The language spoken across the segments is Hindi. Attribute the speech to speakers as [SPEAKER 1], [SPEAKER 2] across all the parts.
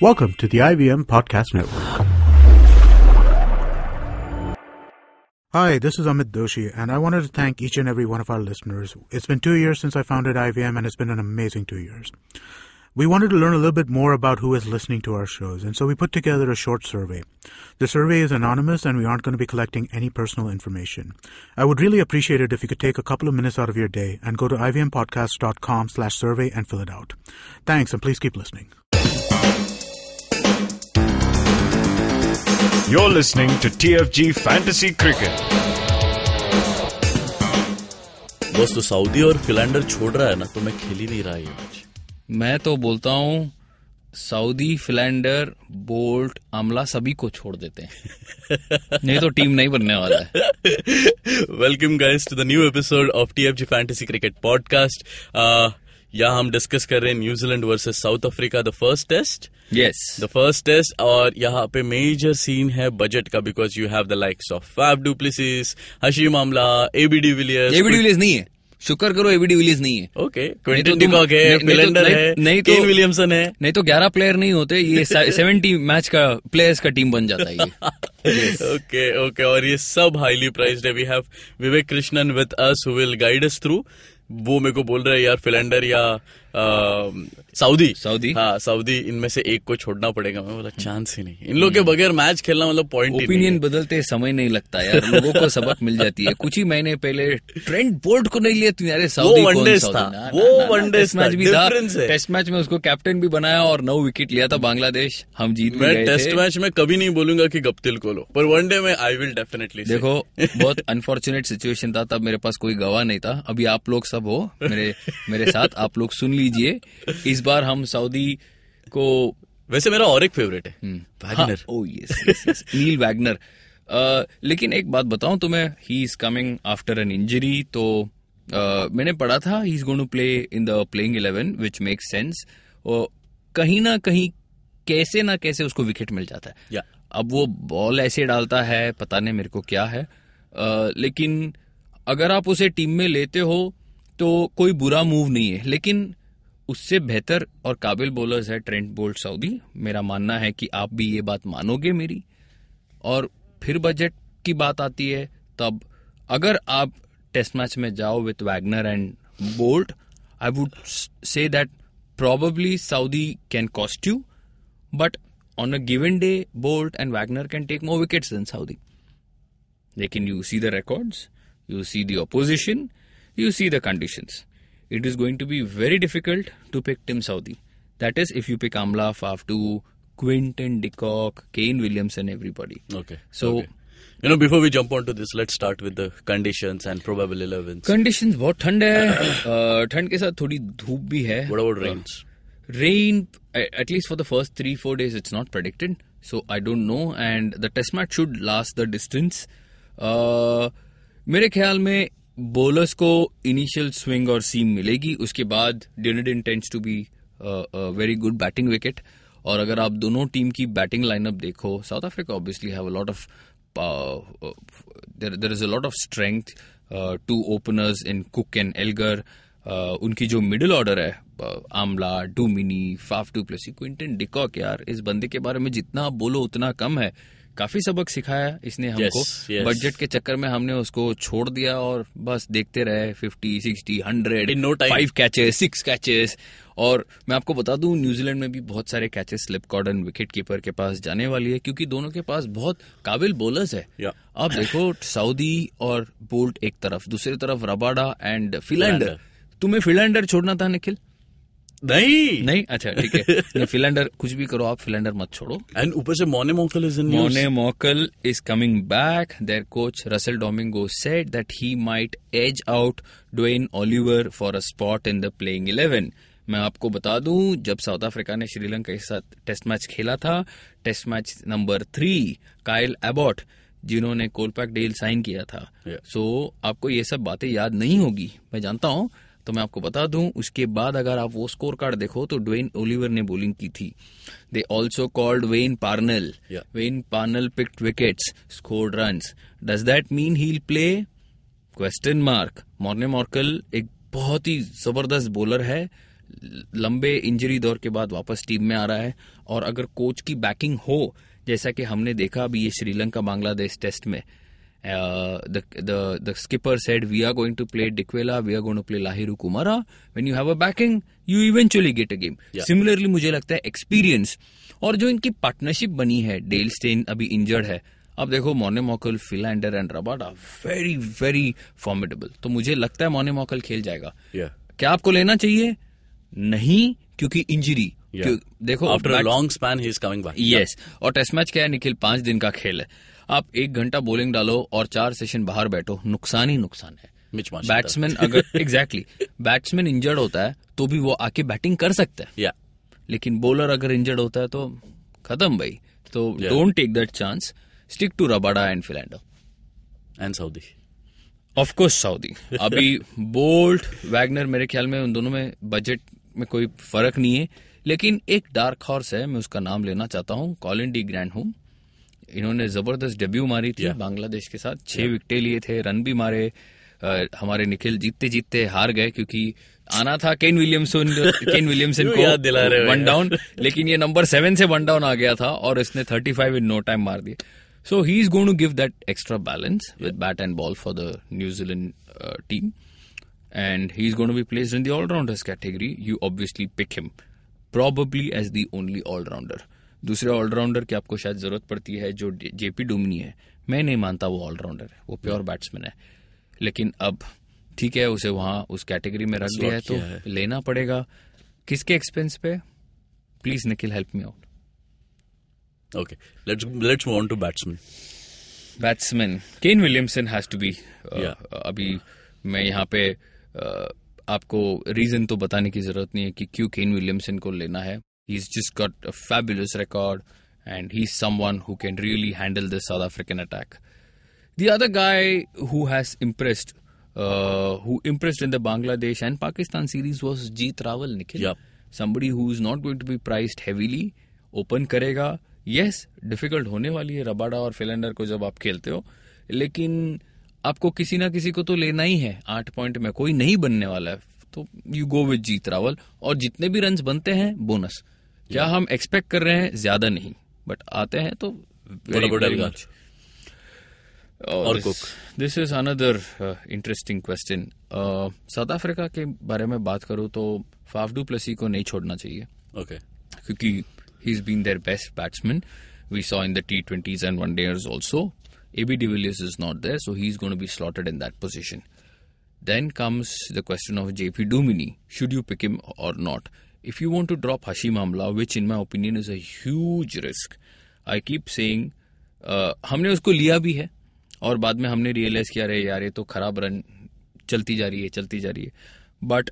[SPEAKER 1] Welcome to the IVM Podcast Network. Hi, this is Amit Doshi, and I wanted to thank each and every one of our listeners. It's been two years since I founded IVM, and it's been an amazing two years. We wanted to learn a little bit more about who is listening to our shows, and so we put together a short survey. The survey is anonymous, and we aren't going to be collecting any personal information. I would really appreciate it if you could take a couple of minutes out of your day and go to ivmpodcast.com slash survey and fill it out. Thanks, and please keep listening.
[SPEAKER 2] You're listening to TFG Fantasy Cricket.
[SPEAKER 3] बस तो सऊदी और फिलैंडर छोड़ रहा है ना तो मैं खेल ही नहीं रहा ये मैच
[SPEAKER 4] मैं तो बोलता हूँ सऊदी फिलैंडर बोल्ट अमला सभी को छोड़ देते हैं। नहीं तो टीम नहीं बनने वाला है।
[SPEAKER 3] Welcome guys to the new episode of TFG fantasy cricket podcast यहाँ हम डिस्कस कर रहे हैं New Zealand versus South Africa the first
[SPEAKER 4] test
[SPEAKER 3] yes the first test और यहाँ पे मेजर सीन है बजट का because you have the likes of Faf du Plessis Hashim Amla AB de Villiers
[SPEAKER 4] ABD Villiers नहीं है। शुक्र करो एबीडी विलियर्स नहीं है।
[SPEAKER 3] ओके
[SPEAKER 4] तो
[SPEAKER 3] क्विंटन डिकॉक है
[SPEAKER 4] नहीं तो-
[SPEAKER 3] फिलेंडर है
[SPEAKER 4] नहीं तो-
[SPEAKER 3] केन विलियमसन है।
[SPEAKER 4] नहीं तो ग्यारह प्लेयर नहीं होते ये सेवेंटी मैच का प्लेयर्स का टीम बन जाता है ये।
[SPEAKER 3] ओके ओके और ये सब हाईली प्राइज्ड है। We have Vivek Krishnan with us who will guide us through वो मेरे को बोल रहे हैं यार फिलेंडर या सऊदी।
[SPEAKER 4] सऊदी?
[SPEAKER 3] हाँ सऊदी इनमें से एक को छोड़ना पड़ेगा। मैं बोला चांस ही नहीं। इन लोग के बगैर मैच खेलना मतलब पॉइंट
[SPEAKER 4] ओपिनियन बदलते समय नहीं लगता यार। लोगों को सबक मिल जाती है। कुछ ही महीने पहले ट्रेंड बोल्ट को नहीं लिया तू यार सऊदी कौन
[SPEAKER 3] वनडेज था,
[SPEAKER 4] ना,
[SPEAKER 3] वो
[SPEAKER 4] टेस्ट मैच भी था। टेस्ट मैच में उसको कैप्टन भी बनाया और नौ विकेट लिया था बांग्लादेश। हम जीत
[SPEAKER 3] मैं
[SPEAKER 4] गए
[SPEAKER 3] टेस्ट मैच में कभी नहीं बोलूँगा की गप्तिल को लो पर वनडे में आई विल डेफिनेटली
[SPEAKER 4] देखो बहुत अनफॉर्चुनेट सिचुएशन था तब मेरे पास कोई गवाह नहीं था। अभी आप लोग सब हो मेरे मेरे साथ आप लोग सुन लीजिए। इस बार हम सऊदी को
[SPEAKER 3] वैसे मेरा और एक फेवरेट है।
[SPEAKER 4] हाँ,
[SPEAKER 3] Wagner
[SPEAKER 4] oh yes Neil Wagner लेकिन एक बात बताऊँ तुम्हें he is coming after an injury तो अ, मैंने पढ़ा था he is going to play in the playing eleven which makes sense और कहीं ना कहीं कैसे ना कैसे उसको विकेट मिल जाता है।
[SPEAKER 3] या
[SPEAKER 4] अब वो बॉल ऐसे डालता है पता नहीं मेरे को क्या है। अ, लेकिन अगर आप उसे टीम में लेते हो तो कोई बुरा मूव नहीं है। लेकिन उससे बेहतर और काबिल बोलर्स है ट्रेंट बोल्ट सऊदी। मेरा मानना है कि आप भी ये बात मानोगे मेरी। और फिर बजट की बात आती है, तब अगर आप टेस्ट मैच में जाओ with Wagner and Boult I would say that probably Southee can cost you but on a given day Boult and Wagner can take more wicket in Southee. लेकिन you see the records you see the you see the condition It is going to be very difficult to pick Tim Saudi. That is, if you pick Amla, Faftu, Quinton, Dicock, Kane Williamson, everybody.
[SPEAKER 3] Okay.
[SPEAKER 4] So,
[SPEAKER 3] okay. You know, before we jump onto this, let's start with the conditions and probable 11s.
[SPEAKER 4] Conditions बहुत ठंड है अ, ठंड के साथ थोड़ी धूप भी है
[SPEAKER 3] what about rains?
[SPEAKER 4] rain at least for the first three four days it's not predicted so i don't know and the test match should last the distance uh, मेरे ख्याल में बॉलर्स को इनिशियल स्विंग और सीम मिलेगी, उसके बाद Dunedin tends to be very good batting wicket और अगर आप दोनों टीम की बैटिंग लाइनअप देखो South Africa obviously have a lot of there is a lot of strength two openers in Cook and Elgar उनकी जो मिडिल ऑर्डर है Amla Duminy Faf du Plessis Quinton de Kock यार, इस बंदे के बारे में जितना आप बोलो उतना कम है। काफ़ी सबक सिखाया इसने हमको
[SPEAKER 3] yes.
[SPEAKER 4] बजट के चक्कर में हमने उसको छोड़ दिया और बस देखते रहे fifty sixty hundred
[SPEAKER 3] In no time.
[SPEAKER 4] Five catches six catches और मैं आपको बता दूँ न्यूजीलैंड में भी बहुत सारे catches slip cordon wicket keeper के पास जाने वाली है क्योंकि दोनों के पास बहुत काबिल बॉलर्स है
[SPEAKER 3] Yeah.
[SPEAKER 4] आप देखो सऊदी और बोल्ट एक तरफ़ दूसरी तरफ़ रबाडा एंड फिलैंडर। तुम्हें फिलैंडर छोड़ना था निखिल
[SPEAKER 3] नहीं।
[SPEAKER 4] नहीं? अच्छा ठीक है। फिलैंडर कुछ भी करो आप फिलेंडर मत छोड़ो।
[SPEAKER 3] एंड ऊपर से मोने Morkel is in
[SPEAKER 4] Mone Mokel is coming back. Their coach Russell Domingo said that he might edge out Dwayne Oliver for a spot in the playing 11. मैं आपको बता दूँ जब साउथ अफ्रीका ने श्रीलंका के साथ टेस्ट मैच खेला था test match number three Kyle Abbott जिन्होंने कोलपैक डील साइन किया था।
[SPEAKER 3] So Yeah.
[SPEAKER 4] सो आपको ये सब बातें याद नहीं होगी। मैं जानता हूँ तो मैं आपको बता दूँ उसके बाद अगर आप वो स्कोर कार्ड देखो तो ड्वेन ओलिवर ने बॉलिंग की थी। They also called Wayne
[SPEAKER 3] Parnell
[SPEAKER 4] Wayne Parnell picked wickets scored runs does that mean he play question mark Morne Morkel एक बहुत ही ज़बरदस्त बॉलर है। लंबे इंजरी दौर के बाद वापस टीम में आ रहा है। और अगर कोच की बैकिंग हो जैसा कि हमने देखा अभी ये श्रीलंका बांग्लादेश टेस्ट में uh, the the the skipper said we are going to play Dikwela, we are going to play Lahiru Kumara. When you have a backing, you eventually get a game.
[SPEAKER 3] Yeah.
[SPEAKER 4] Similarly, मुझे लगता है एक्सपीरियंस और जो इनकी पार्टनरशिप बनी है डेल स्टेन अभी इंजर्ड है अब देखो मोने Morkel Philander and Rabada very very formidable तो मुझे लगता है मोने मोकल खेल जाएगा
[SPEAKER 3] Yeah.
[SPEAKER 4] क्या आपको लेना चाहिए नहीं क्योंकि इंजरी
[SPEAKER 3] Yeah.
[SPEAKER 4] क्यों,
[SPEAKER 3] देखो a
[SPEAKER 4] back-
[SPEAKER 3] long span, he's coming back.
[SPEAKER 4] Yes और टेस्ट मैच क्या है निखिल पाँच दिन का खेल है आप एक घंटा बोलिंग डालो और चार सेशन बाहर बैठो। नुकसान ही नुकसान है। बैट्समैन अगर एग्जैक्टली बैट्समैन इंजर्ड होता है तो भी वो आके बैटिंग कर सकता है।
[SPEAKER 3] Yeah.
[SPEAKER 4] लेकिन बॉलर अगर इंजर्ड होता है तो खत्म भाई। तो don't take that chance stick to Rabada and Philander
[SPEAKER 3] And Saudi.
[SPEAKER 4] Of course Southee अभी बोल्ट वैगनर मेरे ख्याल में उन दोनों में बजट में कोई फ़र्क नहीं है। लेकिन एक डार्क हॉर्स है मैं उसका नाम लेना चाहता हूँ कॉलिन डी ग्रैंड होम इन्होंने ज़बरदस्त डेब्यू मारी थी बांग्लादेश के साथ। छह विकेटे लिए थे रन भी मारे अ, हमारे निखिल जीतते जीतते हार गए क्योंकि आना था केन विलियमसन केन विलियमसन
[SPEAKER 3] क्यों याद दिला रहे
[SPEAKER 4] वन डाउन लेकिन ये नंबर सेवन से वन डाउन आ गया था और इसने thirty five in no time मार दिए so he is going to give that extra balance with bat and ball for the New Zealand team and he's going to be placed in the all-rounders category. You obviously pick him, probably as the only all-rounder. दूसरे ऑलराउंडर की आपको शायद ज़रूरत पड़ती है जो जेपी डुमनी है। मैं नहीं मानता वो ऑलराउंडर है वो प्योर बैट्समैन है। लेकिन अब ठीक है उसे वहाँ उस कैटेगरी में रख दिया है
[SPEAKER 3] किया है।
[SPEAKER 4] तो लेना पड़ेगा। किसके एक्सपेंस पे? Please Nikhil help me out
[SPEAKER 3] Okay. Let's let's move on to batsmen.
[SPEAKER 4] Batsman Kane Williamson has
[SPEAKER 3] to
[SPEAKER 4] be अभी मैं यहाँ पे uh, आपको रीजन तो बताने की ज़रूरत नहीं है कि क्यों केन विलियमसन को लेना है। He just got a fabulous record and he is someone who can really handle this South African attack The other guy who has impressed, uh, who impressed in the Bangladesh and Pakistan series was Jeet Rawal, Nikhil.
[SPEAKER 3] Yep.
[SPEAKER 4] Somebody who is not going to be priced heavily, open करेगा. Yes, difficult होने वाली है रबाडा और फिलेंडर को जब आप खेलते हो, लेकिन आपको किसी ना किसी को तो लेना ही है आठ पॉइंट में कोई नहीं बनने वाला है तो you go with Jeet Raval और जितने भी रन बनते हैं बोनस क्या हम एक्सपेक्ट कर रहे हैं? ज़्यादा नहीं। बट आते हैं तो? और
[SPEAKER 3] और
[SPEAKER 4] this is another interesting question South Africa के बारे में बात करूँ तो फाफडू प्लसी को नहीं छोड़ना चाहिए।
[SPEAKER 3] Okay.
[SPEAKER 4] क्योंकि he is been their best batsman we saw in the T twenties and one dayers also AB de Villiers is not there so he is to be slotted in that position Then comes the question of JP Dumini. Should you pick him और not? If you want to drop Hashim Amla, which in my opinion is a huge risk, I keep saying uh, हमने उसको लिया भी है और बाद में हमने रियलाइज़ किया अरे यार ये तो खराब रन चलती जा रही है चलती जा रही है। But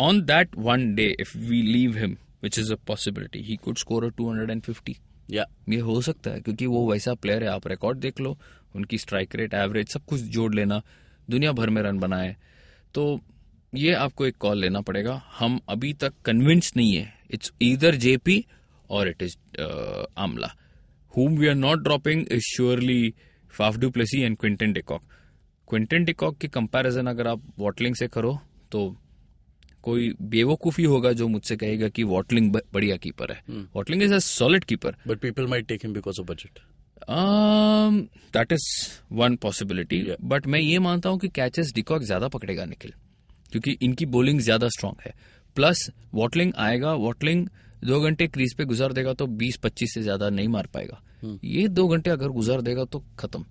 [SPEAKER 4] on that one day if we leave him which is a possibility he could score a 250
[SPEAKER 3] Yeah.
[SPEAKER 4] ये हो सकता है क्योंकि वो वैसा प्लेयर है आप रिकॉर्ड देख लो उनकी स्ट्राइक रेट एवरेज सब कुछ जोड़ लेना दुनिया भर में रन बनाए। तो ये आपको एक कॉल लेना पड़ेगा। हम अभी तक कन्विंस नहीं है। इट्स ईदर जेपी और it is Amla whom we are not dropping is surely Faf du Plessis and Quinton Quinton de Kock की कंपैरिजन अगर आप वॉटलिंग से करो तो कोई बेवकूफ़ी होगा जो मुझसे कहेगा कि वॉटलिंग बढ़िया कीपर है। Watling is a solid keeper
[SPEAKER 3] but people might take him because of budget.
[SPEAKER 4] That is one
[SPEAKER 3] possibility
[SPEAKER 4] but मैं ये मानता हूँ कि कैचेस डिकॉक ज़्यादा पकड़ेगा निखिल। क्योंकि इनकी बॉलिंग ज़्यादा स्ट्रांग है। प्लस वॉटलिंग आएगा वॉटलिंग दो घंटे क्रीज पे गुजार देगा तो 20-25 से ज़्यादा नहीं मार पाएगा। ये दो घंटे अगर गुजार देगा तो खत्म।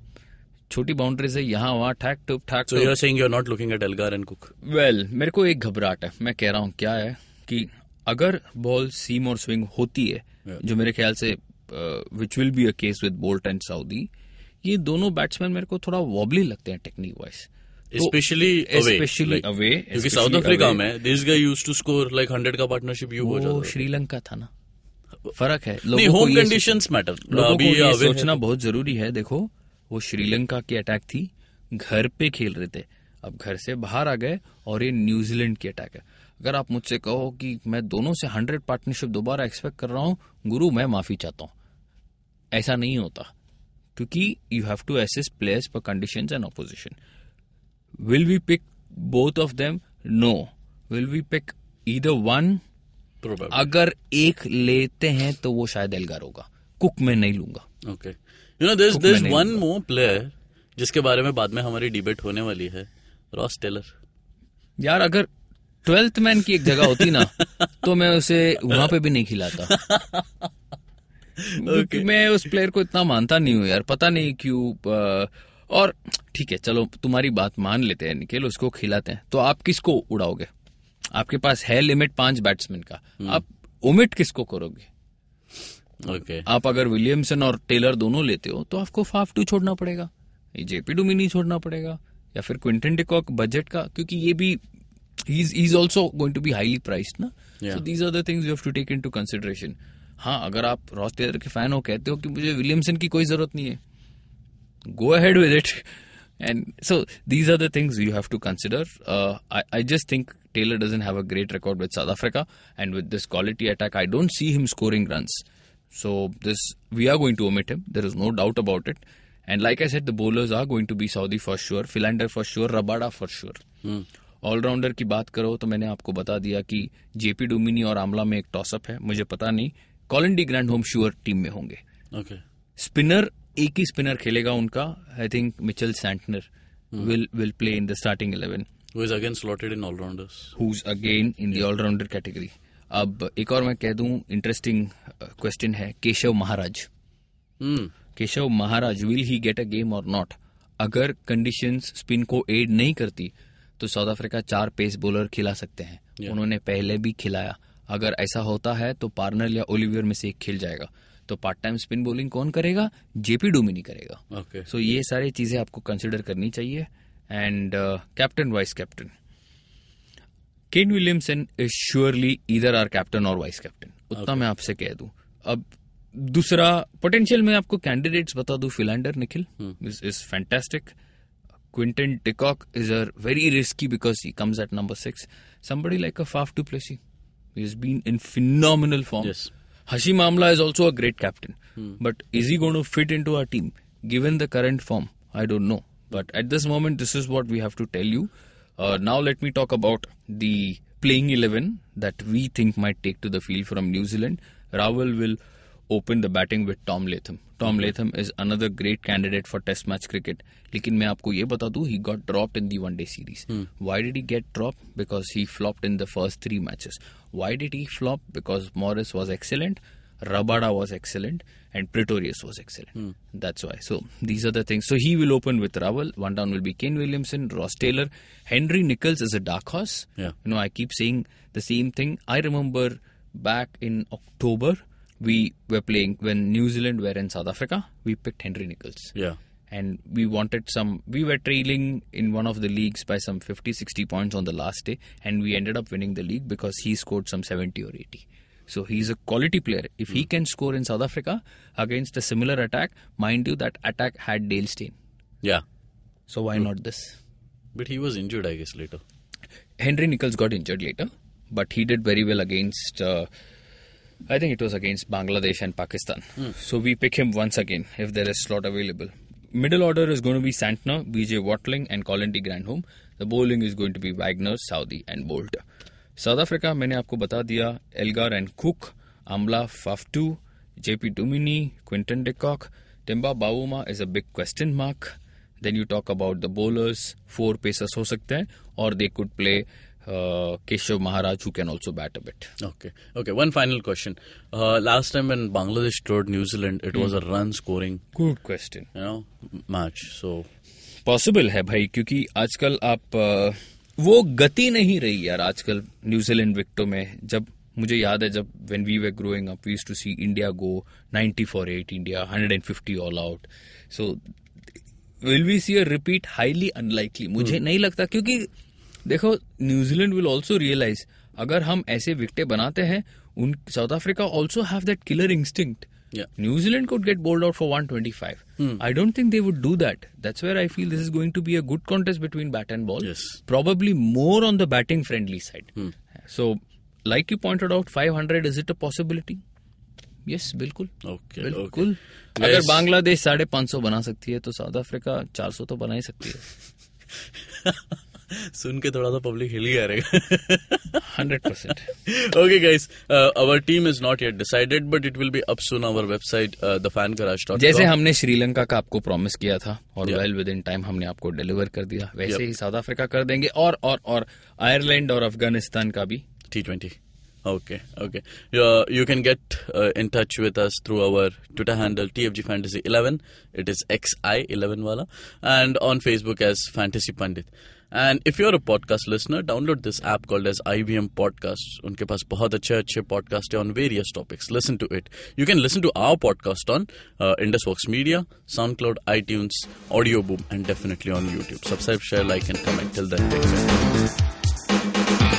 [SPEAKER 4] छोटी बाउंड्रीज है यहाँ वहाँ ठैक टुप ठैक
[SPEAKER 3] So you're saying you're not looking at Elgar and Cook?
[SPEAKER 4] Well मेरे को एक घबराहट है। मैं कह रहा हूँ क्या है कि अगर बॉल सीम और स्विंग होती है
[SPEAKER 3] Yeah.
[SPEAKER 4] जो मेरे ख्याल से which will be a case with Boult and Southee ये दोनों बैट्समैन मेरे को थोड़ा वॉबली लगते हैं technique wise
[SPEAKER 3] Especially away. Especially
[SPEAKER 4] away
[SPEAKER 3] क्योंकि साउथ अफ्रीका में this guy used to score like 100 का पार्टनरशिप यू हो जाता
[SPEAKER 4] श्रीलंका था ना। फ़र्क है
[SPEAKER 3] नहीं होम कंडीशंस मैटर
[SPEAKER 4] लोगों को ये सोचना बहुत ज़रूरी है देखो वो श्रीलंका की अटैक थी घर पे खेल रहे थे। अब घर से बाहर आ गए और ये न्यूजीलैंड की अटैक है। अगर आप मुझसे कहो कि मैं दोनों से हंड्रेड पार्टनरशिप दोबारा एक्सपेक्ट कर रहा हूँ गुरु मैं माफ़ी चाहता हूँ। ऐसा नहीं होता क्योंकि you have to assess players पर condition and opposition Will we pick both of them? No. Will we pick either one
[SPEAKER 3] Probably.
[SPEAKER 4] अगर एक लेते हैं तो वो शायद एल्गार होगा कुक मैं नहीं लूँगा
[SPEAKER 3] Okay. You know, there's
[SPEAKER 4] Cook
[SPEAKER 3] there's
[SPEAKER 4] मैंने
[SPEAKER 3] one more player जिसके बारे में बाद में हमारी डिबेट होने वाली है रॉस टेलर
[SPEAKER 4] यार अगर ट्वेल्थ मैन की एक जगह होती ना तो मैं उसे वहाँ पे भी नहीं खिलाता क्योंकि मैं उस प्लेयर को इतना मानता नहीं हूँ यार पता नहीं क्यों और ठीक है चलो तुम्हारी बात मान लेते हैं निखिल उसको खिलाते हैं। तो आप किसको उड़ाओगे? आपके पास है लिमिट पाँच बैट्समैन का। आप ओमिट किसको करोगे?
[SPEAKER 3] ओके।
[SPEAKER 4] आप अगर विलियमसन और टेलर दोनों लेते हो तो आपको फाफ टू छोड़ना पड़ेगा जेपी डुमिनी छोड़ना पड़ेगा या फिर क्विंटन डिकॉक बजट का क्योंकि ये भी he's also going to be highly priced ना।
[SPEAKER 3] Yeah.
[SPEAKER 4] so these are the things you have to take into consideration हाँ अगर आप रॉस टेलर के फ़ैन हो कहते हो कि मुझे विलियमसन की कोई ज़रूरत नहीं है। go ahead with it. And so these are the things you have to consider. Uh, I, I just think Taylor doesn't have a great record with South Africa, and with this quality attack, I don't see him scoring runs. So this we are going to omit him. There is no doubt about it. And like I said, the bowlers are going to be Saudi for sure, Philander for sure, Rabada for sure. Allrounder की बात करो तो मैंने आपको बता दिया कि जेपी डोमिनी और आमला में एक टॉसअप है मुझे पता नहीं Colin de Grandhomme sure team में होंगे
[SPEAKER 3] ओके
[SPEAKER 4] स्पिनर एक ही स्पिनर खेलेगा उनका I think Mitchell Santner will will play in the starting eleven
[SPEAKER 3] who is again slotted in
[SPEAKER 4] who's again in the all rounder category अब एक और मैं कह दूँ इंटरेस्टिंग क्वेश्चन है Keshav
[SPEAKER 3] Maharaj.
[SPEAKER 4] Keshav Maharaj will he get a game और नॉट अगर कंडीशंस स्पिन को एड नहीं करती तो साउथ अफ्रीका चार पेस बॉलर खिला सकते हैं।
[SPEAKER 3] Yeah.
[SPEAKER 4] उन्होंने पहले भी खिलाया। अगर ऐसा होता है तो पार्नर या ओलिवियर में से एक खिल जाएगा। तो पार्ट टाइम स्पिन बॉलिंग कौन करेगा? जेपी डोमिनी करेगा।
[SPEAKER 3] Okay.
[SPEAKER 4] सो ये सारी चीज़ें आपको कंसिडर करनी चाहिए। And captain vice captain Kane Williamson is surely इधर आर कैप्टन और वाइस कैप्टन उतना मैं आपसे कह दूँ। अब दूसरा पोटेंशियल में आपको कैंडिडेट्स बता दूँ Philander Nikhil is fantastic Quinton de Kock is a very risky because he comes at number six somebody like a Faf du Plessis. He has been in phenomenal form.
[SPEAKER 3] Yes.
[SPEAKER 4] Hashim Amla is also a great captain. But is he going to fit into our team? Given the current form, I don't know. But at this moment, this is what we have to tell you. Uh, now, let me talk about the playing 11 that we think might take to the field from New Zealand. Raval will open the batting with Tom Latham. Tom Latham is another great candidate for Test match cricket. लेकिन मैं आपको ये बता दूं, he got dropped in the one day series. Why did he get dropped? Because he flopped in the first three matches. Why did he flop? Because Morris was excellent, Rabada was excellent, and Pretorius was excellent. That's why. So these are the things. So he will open with Raval. One down will be Kane Williamson, Ross Taylor. Henry Nichols is a dark horse.
[SPEAKER 3] Yeah.
[SPEAKER 4] You know, I keep saying the same thing. I remember back in October, we were playing when New Zealand were in South Africa. We picked Henry Nichols.
[SPEAKER 3] Yeah.
[SPEAKER 4] And we wanted some, we were trailing in one of the leagues by some 50, 60 points on the last day. And we ended up winning the league because he scored some 70 or 80. So he's a quality player. If he can score in South Africa against a similar attack, mind you, that attack had Dale Steyn.
[SPEAKER 3] Yeah.
[SPEAKER 4] So why not this?
[SPEAKER 3] But he was injured, I guess, later.
[SPEAKER 4] Henry Nichols got injured later, but he did very well against. Uh, I think it was against Bangladesh and Pakistan. So we pick him once again if there is slot available. Middle order is going to be Santner, BJ Watling, and Colin D. Granholm. The bowling is going to be Wagner, Saudi, and Bolt. South Africa, मैंने आपको बता दिया Elgar and Cook Amla Faf JP Duminy Quinton de Kock Temba Bavuma is a big question mark then you talk about the bowlers four pacers हो सकते हैं और they could play Keshav Maharaj who can also bat a bit
[SPEAKER 3] Okay. Okay. One final question. Uh, last time when Bangladesh toured New Zealand, it was a run scoring,
[SPEAKER 4] good question
[SPEAKER 3] you know, match. So
[SPEAKER 4] possible है भाई क्योंकि आजकल आप वो गति नहीं रही यार आजकल न्यूजीलैंड विकेटों में जब मुझे याद है जब when we were growing up we to see India go 90 for 8 India 150 all out so will we see a repeat highly unlikely मुझे नहीं लगता क्योंकि देखो न्यूजीलैंड विल ऑल्सो रियलाइज़ अगर हम ऐसे विकटे बनाते हैं उन South Africa also have that killer
[SPEAKER 3] instinct
[SPEAKER 4] New Zealand could get bowled out for one twenty five I don't think they would do that that's where I feel this is going to be a good contest between bat and ball probably more on the batting friendly side so like you point out five hundred is it a possibility yes बिल्कुल। बिल्कुल। अगर बांग्लादेश साढ़े पाँच सौ बना सकती है तो साउथ अफ्रीका चार सौ तो बना ही सकती है।
[SPEAKER 3] सुन के थोड़ा सा पब्लिक हिल गया रहेगा
[SPEAKER 4] hundred percent
[SPEAKER 3] okay guys our team is not yet decided but it will be up soon our website the fan
[SPEAKER 4] जैसे हमने श्रीलंका का आपको प्रॉमिस किया था और
[SPEAKER 3] Yeah.
[SPEAKER 4] Well within time हमने आपको डिलीवर कर दिया वैसे
[SPEAKER 3] Yep.
[SPEAKER 4] ही साउथ अफ्रीका कर देंगे और और और आयरलैंड और अफ़गानिस्तान का भी
[SPEAKER 3] T20. Okay, okay. Uh, you can get uh, in touch with us through our Twitter handle TFG Fantasy 11. It is XI11 wala, and on Facebook as Fantasy Pandit. And if you're a podcast listener, download this app called as IBM Podcasts. उनके पास बहुत अच्छे अच्छे podcast है on various topics. Listen to it. You can listen to our podcast on uh, IndusVox Media, SoundCloud, iTunes, Audio Boom, and definitely on YouTube. Subscribe, share, like, and comment. Till then, take care.